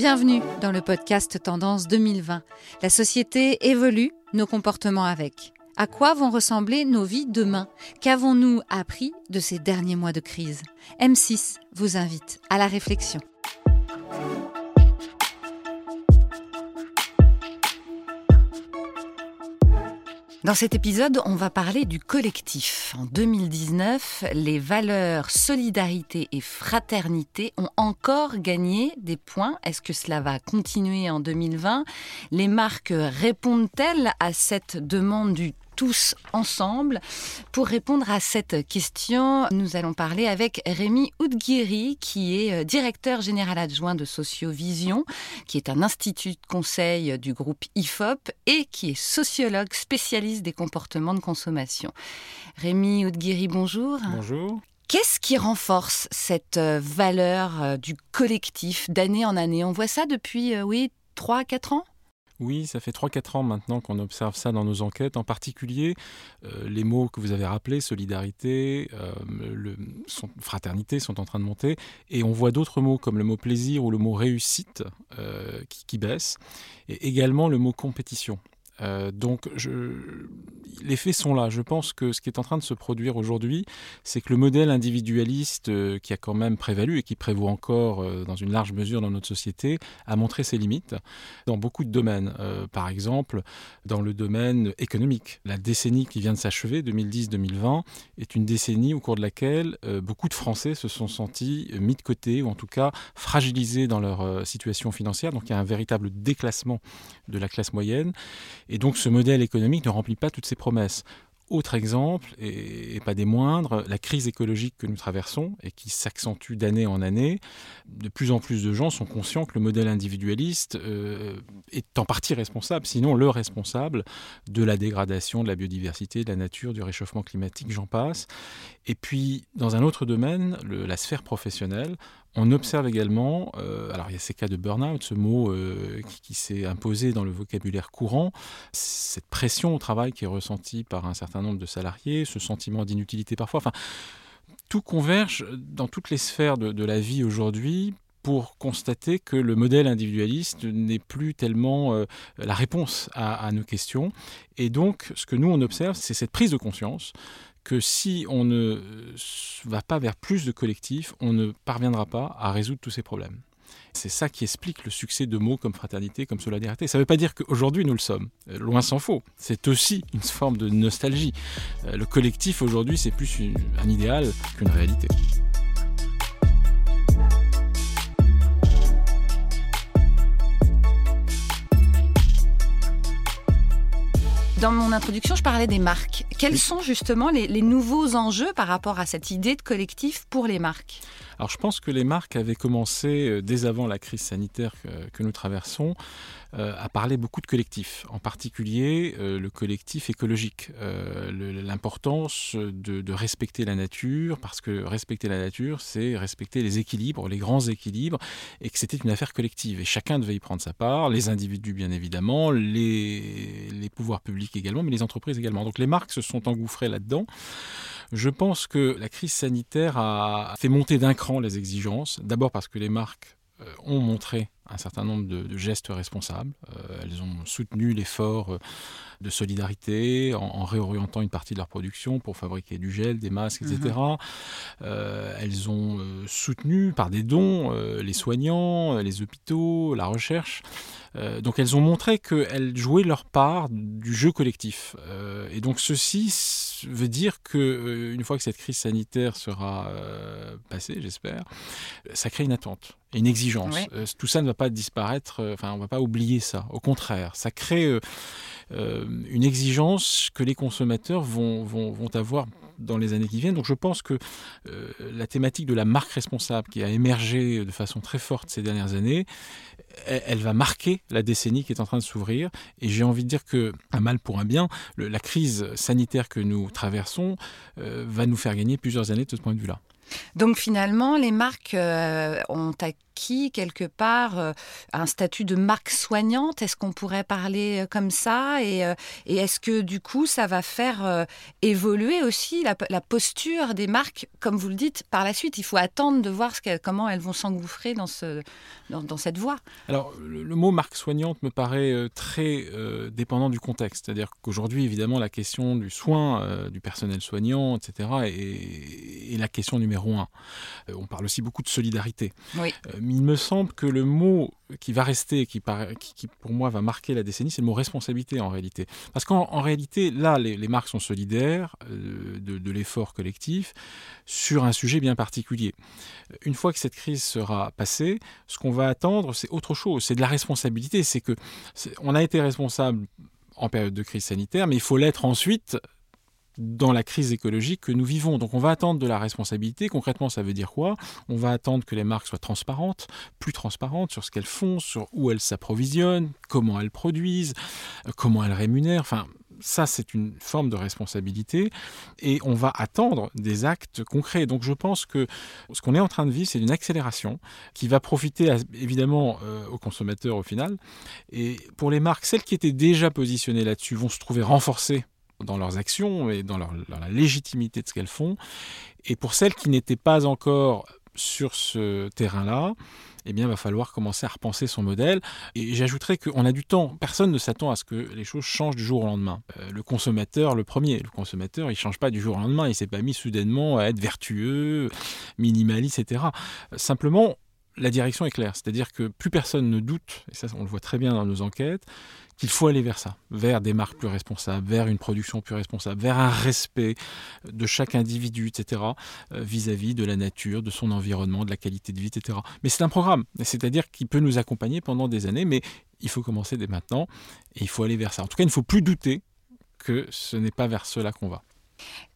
Bienvenue dans le podcast Tendance 2020. La société évolue, nos comportements avec. À quoi vont ressembler nos vies demain? Qu'avons-nous appris de ces derniers mois de crise? M6 vous invite à la réflexion. Dans cet épisode, on va parler du collectif. En 2019, les valeurs solidarité et fraternité ont encore gagné des points. Est-ce que cela va continuer en 2020 Les marques répondent-elles à cette demande du tous ensemble. Pour répondre à cette question, nous allons parler avec Rémi Oudguiri, qui est euh, directeur général adjoint de Sociovision, qui est un institut de conseil du groupe IFOP et qui est sociologue spécialiste des comportements de consommation. Rémi Oudguiri, bonjour. Bonjour. Qu'est-ce qui renforce cette euh, valeur euh, du collectif d'année en année? On voit ça depuis, oui, 3-4 ans? Oui, ça fait 3-4 ans maintenant qu'on observe ça dans nos enquêtes, en particulier euh, les mots que vous avez rappelés, solidarité, euh, fraternité, sont en train de monter, et on voit d'autres mots comme le mot plaisir ou le mot réussite euh, qui, qui baissent, et également le mot compétition. Euh, donc les faits sont là. Je pense que ce qui est en train de se produire aujourd'hui, c'est que le modèle individualiste euh, qui a quand même prévalu et qui prévaut encore euh, dans une large mesure dans notre société a montré ses limites dans beaucoup de domaines. par exemple, dans le domaine économique. La décennie qui vient de s'achever, 2010-2020, est une décennie au cours de laquelle beaucoup de Français se sont sentis mis de côté ou en tout cas fragilisés dans leur situation financière. Donc il y a un véritable déclassement de la classe moyenne. Et donc ce modèle économique ne remplit pas toutes ses promesses. Autre exemple, et, pas des moindres, la crise écologique que nous traversons et qui s'accentue d'année en année. De plus en plus de gens sont conscients que le modèle individualiste euh, est en partie responsable, sinon le responsable de la dégradation de la biodiversité, de la nature, du réchauffement climatique, j'en passe. Et puis, dans un autre domaine, la sphère professionnelle, on observe également, euh, alors il y a ces cas de burn-out, ce mot euh, qui, s'est imposé dans le vocabulaire courant, cette pression au travail qui est ressentie par un certain nombre de salariés, ce sentiment d'inutilité parfois, enfin, tout converge dans toutes les sphères de, la vie aujourd'hui pour constater que le modèle individualiste n'est plus tellement euh, la réponse à, nos questions. Et donc, ce que nous, on observe, c'est cette prise de conscience que si on ne va pas vers plus de collectifs, on ne parviendra pas à résoudre tous ces problèmes. C'est ça qui explique le succès de mots comme fraternité, comme solidarité. Ça ne veut pas dire qu'aujourd'hui nous le sommes, euh, loin s'en faut. C'est aussi une forme de nostalgie. Euh, le collectif aujourd'hui, c'est plus un idéal qu'une réalité. Dans mon introduction, je parlais des marques. Quels sont justement les, nouveaux enjeux par rapport à cette idée de collectif pour les marques? Alors je pense que les marques avaient commencé euh, dès avant la crise sanitaire que, nous traversons euh, à parler beaucoup de collectifs, en particulier euh, le collectif écologique, l'importance de, respecter la nature, parce que respecter la nature, c'est respecter les équilibres, les grands équilibres, et que c'était une affaire collective, et chacun devait y prendre sa part, les individus bien évidemment, les, les pouvoirs publics également, mais les entreprises également. Donc les marques se sont engouffrées là-dedans. Je pense que la crise sanitaire a fait monter d'un cran les exigences. D'abord parce que les marques euh, ont montré un certain nombre de, gestes responsables. Euh, elles ont soutenu l'effort euh, de solidarité en, réorientant une partie de leur production pour fabriquer du gel, des masques, etc. Mhm. elles ont soutenu par des dons les soignants, les hôpitaux, la recherche. donc elles ont montré qu'elles jouaient leur part du jeu collectif. et donc ceci veut dire que euh, une fois que cette crise sanitaire sera euh, passée, j'espère, ça crée une attente et une exigence. Euh, tout ça ne va pas disparaître, enfin on va pas oublier ça. Au contraire, ça crée une exigence que les consommateurs vont, vont, vont avoir dans les années qui viennent. Donc je pense que la thématique de la marque responsable qui a émergé de façon très forte ces dernières années, elle, va marquer la décennie qui est en train de s'ouvrir. Et j'ai envie de dire que, un mal pour un bien, la crise sanitaire que nous traversons euh, va nous faire gagner plusieurs années de ce point de vue-là. Donc finalement, les marques euh, ont acquis quelque part un statut de marque soignante? Est-ce qu'on pourrait parler comme ça? Et, et est-ce que du coup, ça va faire évoluer aussi la, la, posture des marques, comme vous le dites, par la suite Il faut attendre de voir ce comment elles vont s'engouffrer dans, ce, dans, cette voie. Alors, le, le, mot marque soignante me paraît très dépendant du contexte. C'est-à-dire qu'aujourd'hui, évidemment, la question du soin, euh, du personnel soignant, etc., est, la question numéro un. Euh, on parle aussi beaucoup de solidarité. Oui. Euh, il me semble que le mot qui va rester, qui, pour moi va marquer la décennie, c'est le mot responsabilité en réalité. Parce qu'en réalité, là, les, marques sont solidaires de, de l'effort collectif sur un sujet bien particulier. Une fois que cette crise sera passée, ce qu'on va attendre, c'est autre chose, c'est de la responsabilité. C'est que on a été responsable en période de crise sanitaire, mais il faut l'être ensuite dans la crise écologique que nous vivons. Donc on va attendre de la responsabilité. Concrètement, ça veut dire quoi? On va attendre que les marques soient transparentes, plus transparentes sur ce qu'elles font, sur où elles s'approvisionnent, comment elles produisent, euh, comment elles rémunèrent. Enfin, ça, c'est une forme de responsabilité et on va attendre des actes concrets. Donc je pense que ce qu'on est en train de vivre, c'est une accélération qui va profiter évidemment euh, aux consommateurs au final. Et pour les marques, celles qui étaient déjà positionnées là-dessus vont se trouver renforcées dans leurs actions et dans, la légitimité de ce qu'elles font. Et pour celles qui n'étaient pas encore sur ce terrain-là, eh bien, il va falloir commencer à repenser son modèle. Et j'ajouterais qu'on a du temps. Personne ne s'attend à ce que les choses changent du jour au lendemain. Euh, le consommateur, le premier, le consommateur, il ne change pas du jour au lendemain. Il ne s'est pas mis soudainement à être vertueux, minimaliste, etc. Simplement, la direction est claire. C'est-à-dire que plus personne ne doute, et ça on le voit très bien dans nos enquêtes, qu'il faut aller vers ça, vers des marques plus responsables, vers une production plus responsable, vers un respect de chaque individu, etc., euh, vis-à-vis de la nature, de son environnement, de la qualité de vie, etc. Mais c'est un programme, c'est-à-dire qu'il peut nous accompagner pendant des années, mais il faut commencer dès maintenant, et il faut aller vers ça. En tout cas, il ne faut plus douter que ce n'est pas vers cela qu'on va.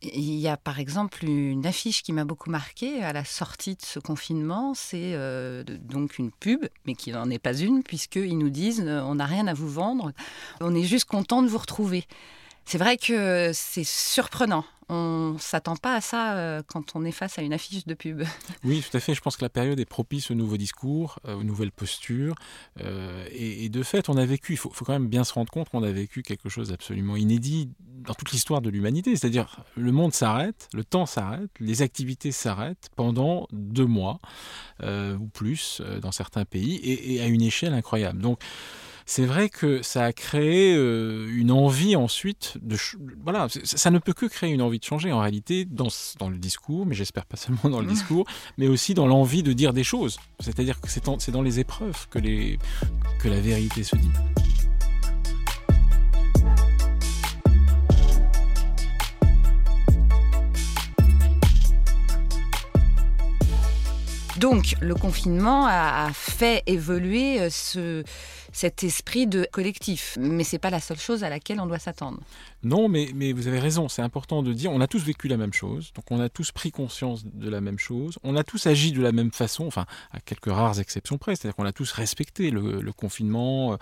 Il y a par exemple une affiche qui m'a beaucoup marqué à la sortie de ce confinement. C'est euh, donc une pub, mais qui n'en est pas une, puisqu'ils nous disent euh, on n'a rien à vous vendre, on est juste content de vous retrouver. C'est vrai que c'est surprenant. On s'attend pas à ça euh, quand on est face à une affiche de pub. Oui, tout à fait. Je pense que la période est propice aux nouveaux discours, euh, aux nouvelles postures. Euh, et, de fait, on a vécu, il faut, quand même bien se rendre compte qu'on a vécu quelque chose d'absolument inédit dans toute l'histoire de l'humanité. C'est-à-dire, le monde s'arrête, le temps s'arrête, les activités s'arrêtent pendant deux mois ou plus dans certains pays et, et à une échelle incroyable. Donc, c'est vrai que ça a créé euh, une envie ensuite de... Voilà, ça ne peut que créer une envie de changer en réalité dans, dans le discours, mais j'espère pas seulement dans le discours, mais aussi dans l'envie de dire des choses. C'est-à-dire que c'est dans les épreuves que, les, que la vérité se dit. Donc, le confinement a, fait évoluer euh, ce, cet esprit de collectif. Mais c'est pas la seule chose à laquelle on doit s'attendre. Non, mais, mais vous avez raison, c'est important de dire, on a tous vécu la même chose, donc on a tous pris conscience de la même chose, on a tous agi de la même façon, enfin, à quelques rares exceptions près, c'est-à-dire qu'on a tous respecté le, confinement,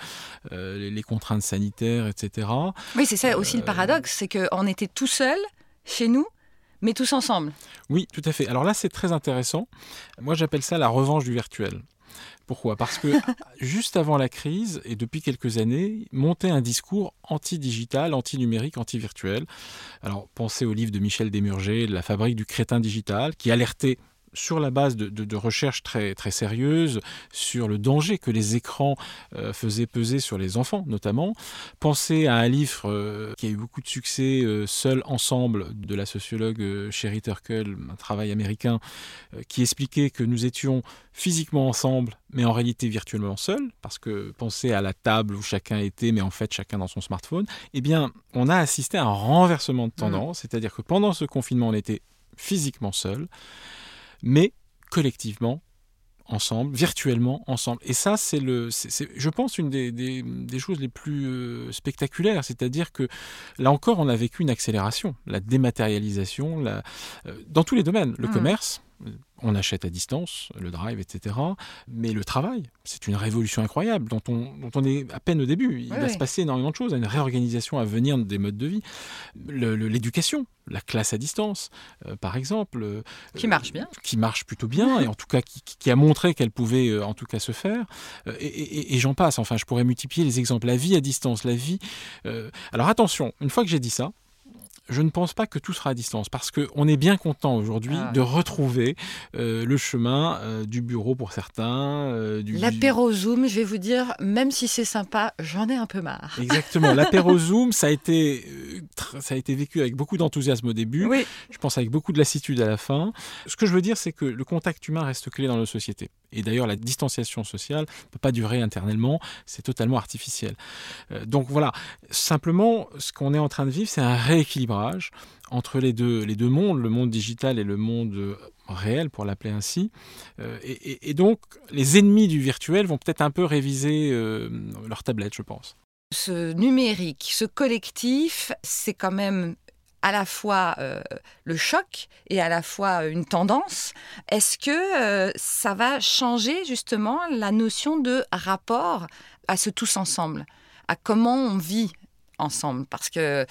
euh, les, contraintes sanitaires, etc. Oui, c'est ça aussi le euh, paradoxe, c'est qu'on était tout seul chez nous, mais tous ensemble. Oui, tout à fait. Alors là, c'est très intéressant. Moi, j'appelle ça la revanche du virtuel. Pourquoi? Parce que juste avant la crise, et depuis quelques années, montait un discours anti-digital, anti-numérique, anti-virtuel. Alors pensez au livre de Michel Desmurger, La fabrique du crétin digital, qui alertait sur la base de, recherches très, très sérieuses sur le danger que les écrans euh, faisaient peser sur les enfants notamment. Pensez à un livre euh, qui a eu beaucoup de succès, euh, Seul ensemble, de la sociologue Sherry Turkle, un travail américain, qui expliquait que nous étions physiquement ensemble, mais en réalité virtuellement seuls, parce que pensez à la table où chacun était, mais en fait chacun dans son smartphone. Eh bien, on a assisté à un renversement de mmh. tendance, c'est-à-dire que pendant ce confinement, on était physiquement seuls mais collectivement, ensemble, virtuellement ensemble. Et ça, c'est le, je pense, une des, des, choses les plus euh, spectaculaires. C'est-à-dire que là encore, on a vécu une accélération, la dématérialisation, la, euh, dans tous les domaines, le mmh. commerce. On achète à distance, le drive, etc. Mais le travail, c'est une révolution incroyable dont on, dont on est à peine au début. Il va se passer énormément de choses, une réorganisation à venir des modes de vie. L'éducation, la classe à distance, euh, par exemple. Euh, qui marche bien. Qui marche plutôt bien, et en tout cas qui, a montré qu'elle pouvait euh, en tout cas se faire. et, et j'en passe, enfin je pourrais multiplier les exemples. La vie à distance, la vie... alors attention, une fois que j'ai dit ça, je ne pense pas que tout sera à distance parce qu'on est bien content aujourd'hui ah. de retrouver euh, le chemin euh, du bureau pour certains. Euh, l'apéro Zoom, je vais vous dire, même si c'est sympa, j'en ai un peu marre. Exactement. L'apéro Zoom, ça a, été, ça a été vécu avec beaucoup d'enthousiasme au début. Oui. Je pense avec beaucoup de lassitude à la fin. Ce que je veux dire, c'est que le contact humain reste clé dans nos sociétés. Et d'ailleurs, la distanciation sociale ne peut pas durer internellement, c'est totalement artificiel. donc voilà, simplement, ce qu'on est en train de vivre, c'est un rééquilibrage entre les deux, mondes, le monde digital et le monde euh, réel, pour l'appeler ainsi. Euh, et, donc, les ennemis du virtuel vont peut-être un peu réviser euh, leur tablette, je pense. Ce numérique, ce collectif, c'est quand même à la fois le choc et à la fois une tendance. Est-ce que ça va changer justement la notion de rapport à ce tous ensemble, à comment on vit ensemble? Parce que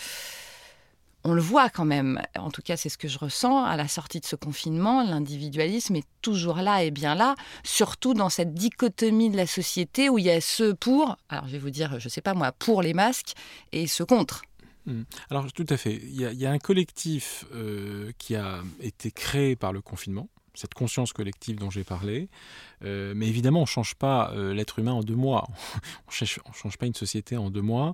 on le voit quand même, en tout cas c'est ce que je ressens à la sortie de ce confinement, l'individualisme est toujours là et bien là, surtout dans cette dichotomie de la société où il y a ceux pour, alors je vais vous dire, je sais pas moi, pour les masques et ceux contre. Mmh. Alors tout à fait, il y a, un collectif euh, qui a été créé par le confinement, cette conscience collective dont j'ai parlé, euh, mais évidemment, on ne change pas euh, l'être humain en deux mois. on ne change pas une société en deux mois.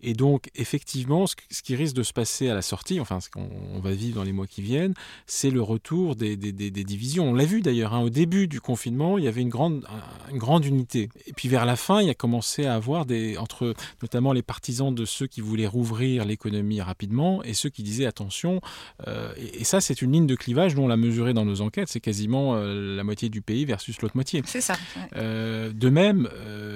Et donc, effectivement, ce, qui risque de se passer à la sortie, enfin, ce qu'on va vivre dans les mois qui viennent, c'est le retour des, divisions. On l'a vu d'ailleurs, hein, au début du confinement, il y avait une grande, une grande unité. Et puis vers la fin, il y a commencé à avoir des, entre notamment les partisans de ceux qui voulaient rouvrir l'économie rapidement et ceux qui disaient attention. Euh, et, ça, c'est une ligne de clivage dont on l'a mesuré dans nos enquêtes. C'est quasiment la moitié du pays versus l'autre moitié. C'est ça. Euh, de même, euh,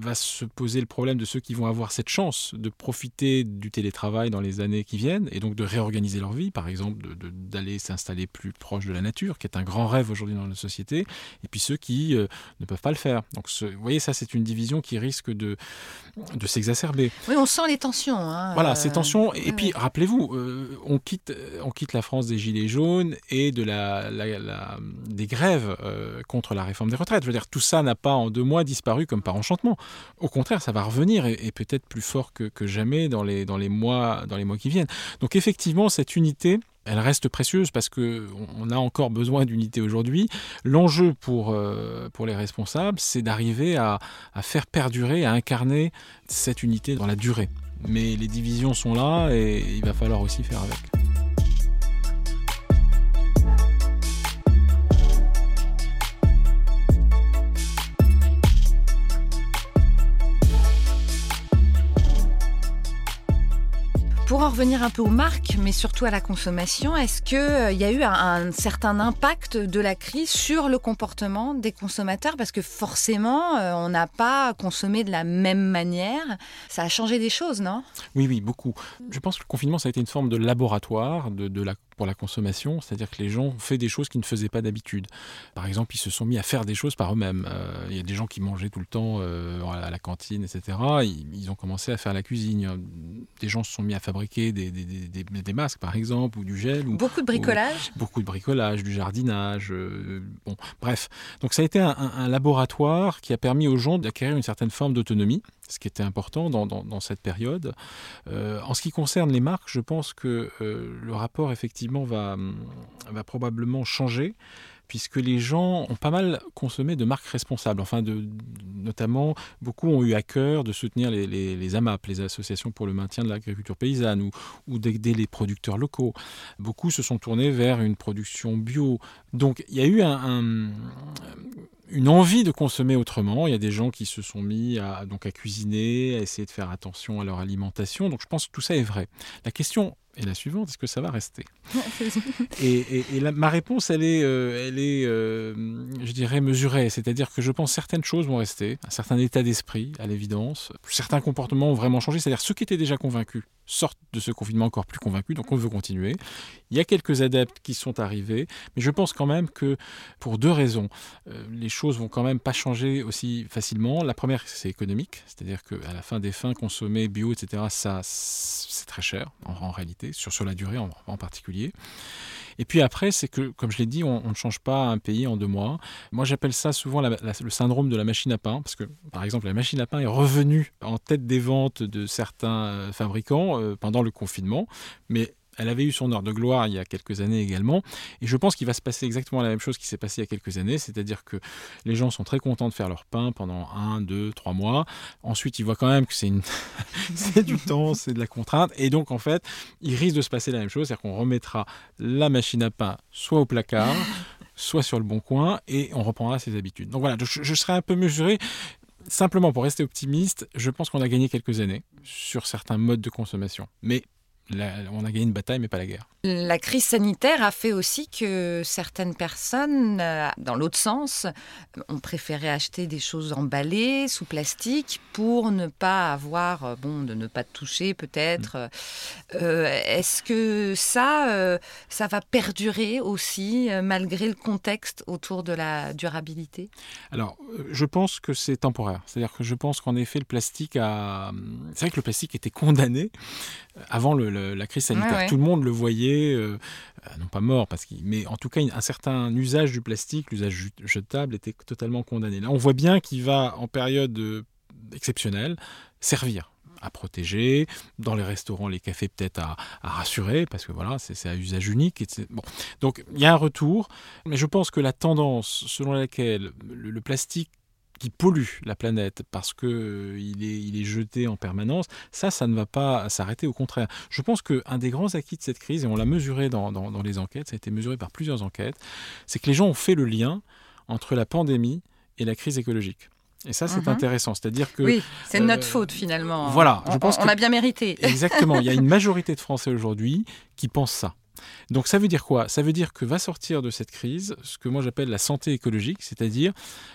va se poser le problème de ceux qui vont avoir cette chance de profiter du télétravail dans les années qui viennent et donc de réorganiser leur vie, par exemple d'aller s'installer plus proche de la nature, qui est un grand rêve aujourd'hui dans notre société, et puis ceux qui euh, ne peuvent pas le faire. Donc vous voyez, ça c'est une division qui risque de, de s'exacerber. Oui, on sent les tensions. Hein, voilà, ces tensions. Et puis rappelez-vous, on, quitte, on quitte la France des Gilets jaunes et de la, des grèves contre la réforme des retraite. Je veux dire, tout ça n'a pas en deux mois disparu comme par enchantement. Au contraire, ça va revenir et, peut-être plus fort que, jamais dans les, dans, les mois, dans les mois qui viennent. Donc effectivement, cette unité, elle reste précieuse parce qu'on a encore besoin d'unité aujourd'hui. L'enjeu pour, euh, pour les responsables, c'est d'arriver à, à, faire perdurer, à incarner cette unité dans la durée. Mais les divisions sont là et il va falloir aussi faire avec. Pour en revenir un peu aux marques, mais surtout à la consommation, est-ce qu'il euh, y a eu un, certain impact de la crise sur le comportement des consommateurs? Parce que forcément, euh, on n'a pas consommé de la même manière. Ça a changé des choses, non? Oui, oui, beaucoup. Je pense que le confinement, ça a été une forme de laboratoire de, de la pour la consommation, c'est-à-dire que les gens ont fait des choses qu'ils ne faisaient pas d'habitude. Par exemple, ils se sont mis à faire des choses par eux-mêmes. Euh, il y a des gens qui mangeaient tout le temps euh, à la cantine, etc. Ils, ont commencé à faire la cuisine. Des gens se sont mis à fabriquer des, des, masques, par exemple, ou du gel. Ou, beaucoup de bricolage. beaucoup de bricolage, du jardinage. Euh, bon, bref. Donc ça a été un, un laboratoire qui a permis aux gens d'acquérir une certaine forme d'autonomie ce qui était important dans, cette période. Euh, en ce qui concerne les marques, je pense que euh, le rapport effectivement va, probablement changer puisque les gens ont pas mal consommé de marques responsables. Enfin, de, notamment, beaucoup ont eu à cœur de soutenir les, AMAP, les associations pour le maintien de l'agriculture paysanne, ou d'aider les producteurs locaux. Beaucoup se sont tournés vers une production bio. Donc, il y a eu un une envie de consommer autrement. Il y a des gens qui se sont mis à, donc à cuisiner, à essayer de faire attention à leur alimentation. Donc je pense que tout ça est vrai. La question est la suivante est-ce que ça va rester Et, ma réponse, elle est, euh, elle est euh, je dirais, mesurée. C'est-à-dire que je pense que certaines choses vont rester, un certain état d'esprit, à l'évidence. Certains comportements ont vraiment changé. C'est-à-dire ceux qui étaient déjà convaincus sortent de ce confinement encore plus convaincus, donc on veut continuer. Il y a quelques adeptes qui sont arrivés, mais je pense quand même que pour deux raisons, euh, les choses vont quand même pas changer aussi facilement. La première, c'est économique, c'est-à-dire qu'à la fin des fins, consommer bio, etc., ça, c'est très cher en, réalité, sur, sur la durée en, particulier. Et puis après, c'est que, comme je l'ai dit, on, ne change pas un pays en deux mois. Moi, j'appelle ça souvent le syndrome de la machine à pain, parce que, par exemple, la machine à pain est revenue en tête des ventes de certains euh, fabricants euh, pendant le confinement, mais elle avait eu son heure de gloire il y a quelques années également. Et je pense qu'il va se passer exactement la même chose qui s'est passé il y a quelques années, c'est-à-dire que les gens sont très contents de faire leur pain pendant un, deux, trois mois. Ensuite, ils voient quand même que c'est, du temps, c'est de la contrainte. Et donc, en fait, il risque de se passer la même chose, c'est-à-dire qu'on remettra la machine à pain soit au placard, soit sur le bon coin, et on reprendra ses habitudes. Donc voilà, je, je serai un peu mesuré simplement pour rester optimiste, je pense qu'on a gagné quelques années sur certains modes de consommation. Mais on a gagné une bataille, mais pas la guerre. La crise sanitaire a fait aussi que certaines personnes, euh, dans l'autre sens, ont préféré acheter des choses emballées sous plastique pour ne pas avoir, euh, bon, de ne pas toucher peut-être. Mm. Euh, est-ce que ça, ça va perdurer aussi malgré le contexte autour de la durabilité? Alors, je pense que c'est temporaire. C'est-à-dire que je pense qu'en effet, le plastique a. C'est vrai que le plastique était condamné avant la crise sanitaire. Tout le monde le voyait, euh, euh, non pas mort, parce mais en tout cas, un certain usage du plastique, l'usage jetable, était totalement condamné. Là, on voit bien qu'il va, en période euh, exceptionnelle, servir à protéger, dans les restaurants, les cafés peut-être à, rassurer, parce que voilà, c'est à usage unique. Bon. Donc il y a un retour, mais je pense que la tendance selon laquelle le plastique qui pollue la planète parce qu'il euh, il est, il est jeté en permanence, ça, ça ne va pas s'arrêter, au contraire. Je pense qu'un des grands acquis de cette crise, et on l'a mesuré dans, dans, les enquêtes, ça a été mesuré par plusieurs enquêtes, c'est que les gens ont fait le lien entre la pandémie et la crise écologique. Et ça, c'est mhm. intéressant. C'est-à-dire que. Oui, c'est notre euh, faute finalement. Voilà, je pense on, a bien mérité. Exactement. Il y a une majorité de Français aujourd'hui qui pensent ça. Donc ça veut dire quoi? Ça veut dire que va sortir de cette crise ce que moi j'appelle la santé écologique, c'est-à-dire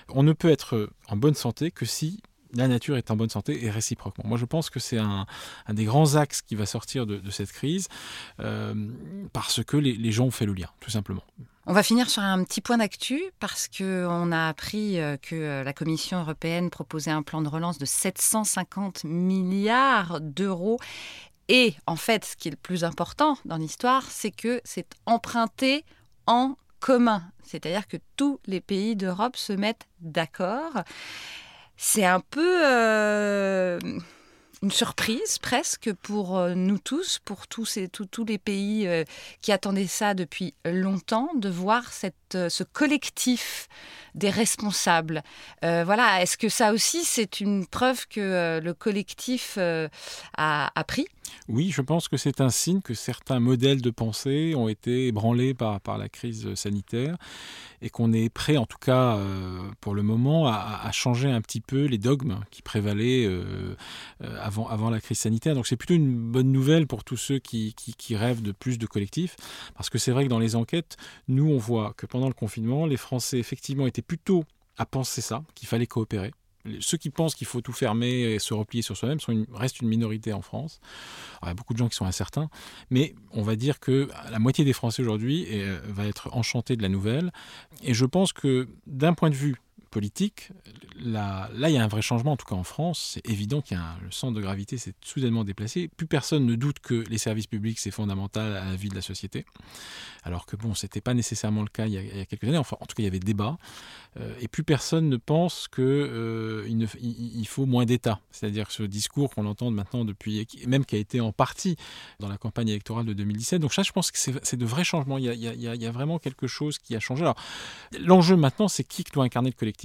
on ne peut être en bonne santé que si la nature est en bonne santé et réciproquement. Moi, je pense que c'est un, des grands axes qui va sortir de, cette crise euh, parce que les, gens ont fait le lien, tout simplement. On va finir sur un petit point d'actu parce qu'on a appris euh, que la Commission européenne proposait un plan de relance de 750 milliards d'euros et en fait, ce qui est le plus important dans l'histoire, c'est que c'est emprunté en commun. C'est-à-dire que tous les pays d'Europe se mettent d'accord. C'est un peu euh, une surprise presque pour euh, nous tous, pour tous, et, tous les pays euh, qui attendaient ça depuis longtemps, de voir ce collectif des responsables. Voilà, est-ce que ça aussi, c'est une preuve que le collectif euh, a, pris? Oui, je pense que c'est un signe que certains modèles de pensée ont été ébranlés par, par la crise sanitaire et qu'on est prêt, en tout cas pour le moment, à, changer un petit peu les dogmes qui prévalaient avant, avant la crise sanitaire. Donc c'est plutôt une bonne nouvelle pour tous ceux qui, qui, qui rêvent de plus de collectifs, parce que c'est vrai que dans les enquêtes, nous, on voit que pendant le confinement, les Français, effectivement, étaient plutôt à penser ça, qu'il fallait coopérer. Ceux qui pensent qu'il faut tout fermer et se replier sur soi-même restent une minorité en France. il y a beaucoup de gens qui sont incertains, mais on va dire que la moitié des Français aujourd'hui euh, va être enchanté de la nouvelle. Et je pense que d'un point de vue politique, là, là, il y a un vrai changement, en tout cas en France. C'est évident qu'il le centre de gravité s'est soudainement déplacé. Plus personne ne doute que les services publics, c'est fondamental à la vie de la société. Alors que bon, c'était pas nécessairement le cas il y, a, quelques années. Enfin, en tout cas, il y avait débat. Euh, et plus personne ne pense qu'il euh, faut moins d'État. C'est-à-dire ce discours qu'on entend maintenant depuis, même qui a été en partie dans la campagne électorale de 2017. Donc ça, je pense que c'est de vrais changements. Il y, a, il y, a, vraiment quelque chose qui a changé. Alors, l'enjeu maintenant, c'est qui doit incarner le collectif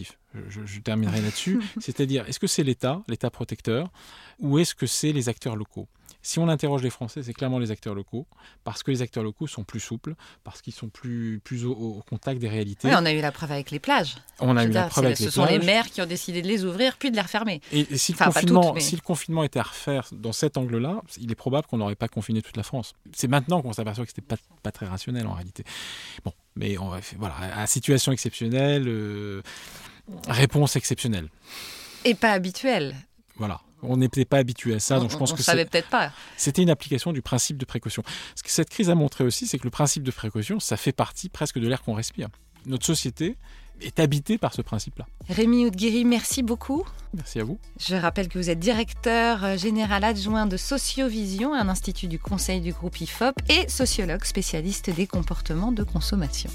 je, terminerai là-dessus. C'est-à-dire, est-ce que c'est l'État, l'État protecteur, ou est-ce que c'est les acteurs locaux? Si on interroge les Français, c'est clairement les acteurs locaux, parce que les acteurs locaux sont plus souples, parce qu'ils sont plus, plus au, contact des réalités. Oui, on a eu la preuve avec les plages. On a eu la preuve avec les plages. Ce sont les maires qui ont décidé de les ouvrir, puis de les refermer. Et, si, le confinement, si, le confinement, était à refaire dans cet angle-là, il est probable qu'on n'aurait pas confiné toute la France. C'est maintenant qu'on s'aperçoit que ce n'était pas, pas très rationnel en réalité. Bon, mais on, voilà, à situation exceptionnelle, euh, réponse exceptionnelle. Et pas habituelle. Voilà. On n'était pas habitué à ça, donc je pense on que savait peut-être pas. C'était une application du principe de précaution. Ce que cette crise a montré aussi, c'est que le principe de précaution, ça fait partie presque de l'air qu'on respire. Notre société est habitée par ce principe-là. Rémi Oudguiri, merci beaucoup. Merci à vous. Je rappelle que vous êtes directeur général adjoint de Sociovision, un institut du conseil du groupe IFOP, et sociologue spécialiste des comportements de consommation.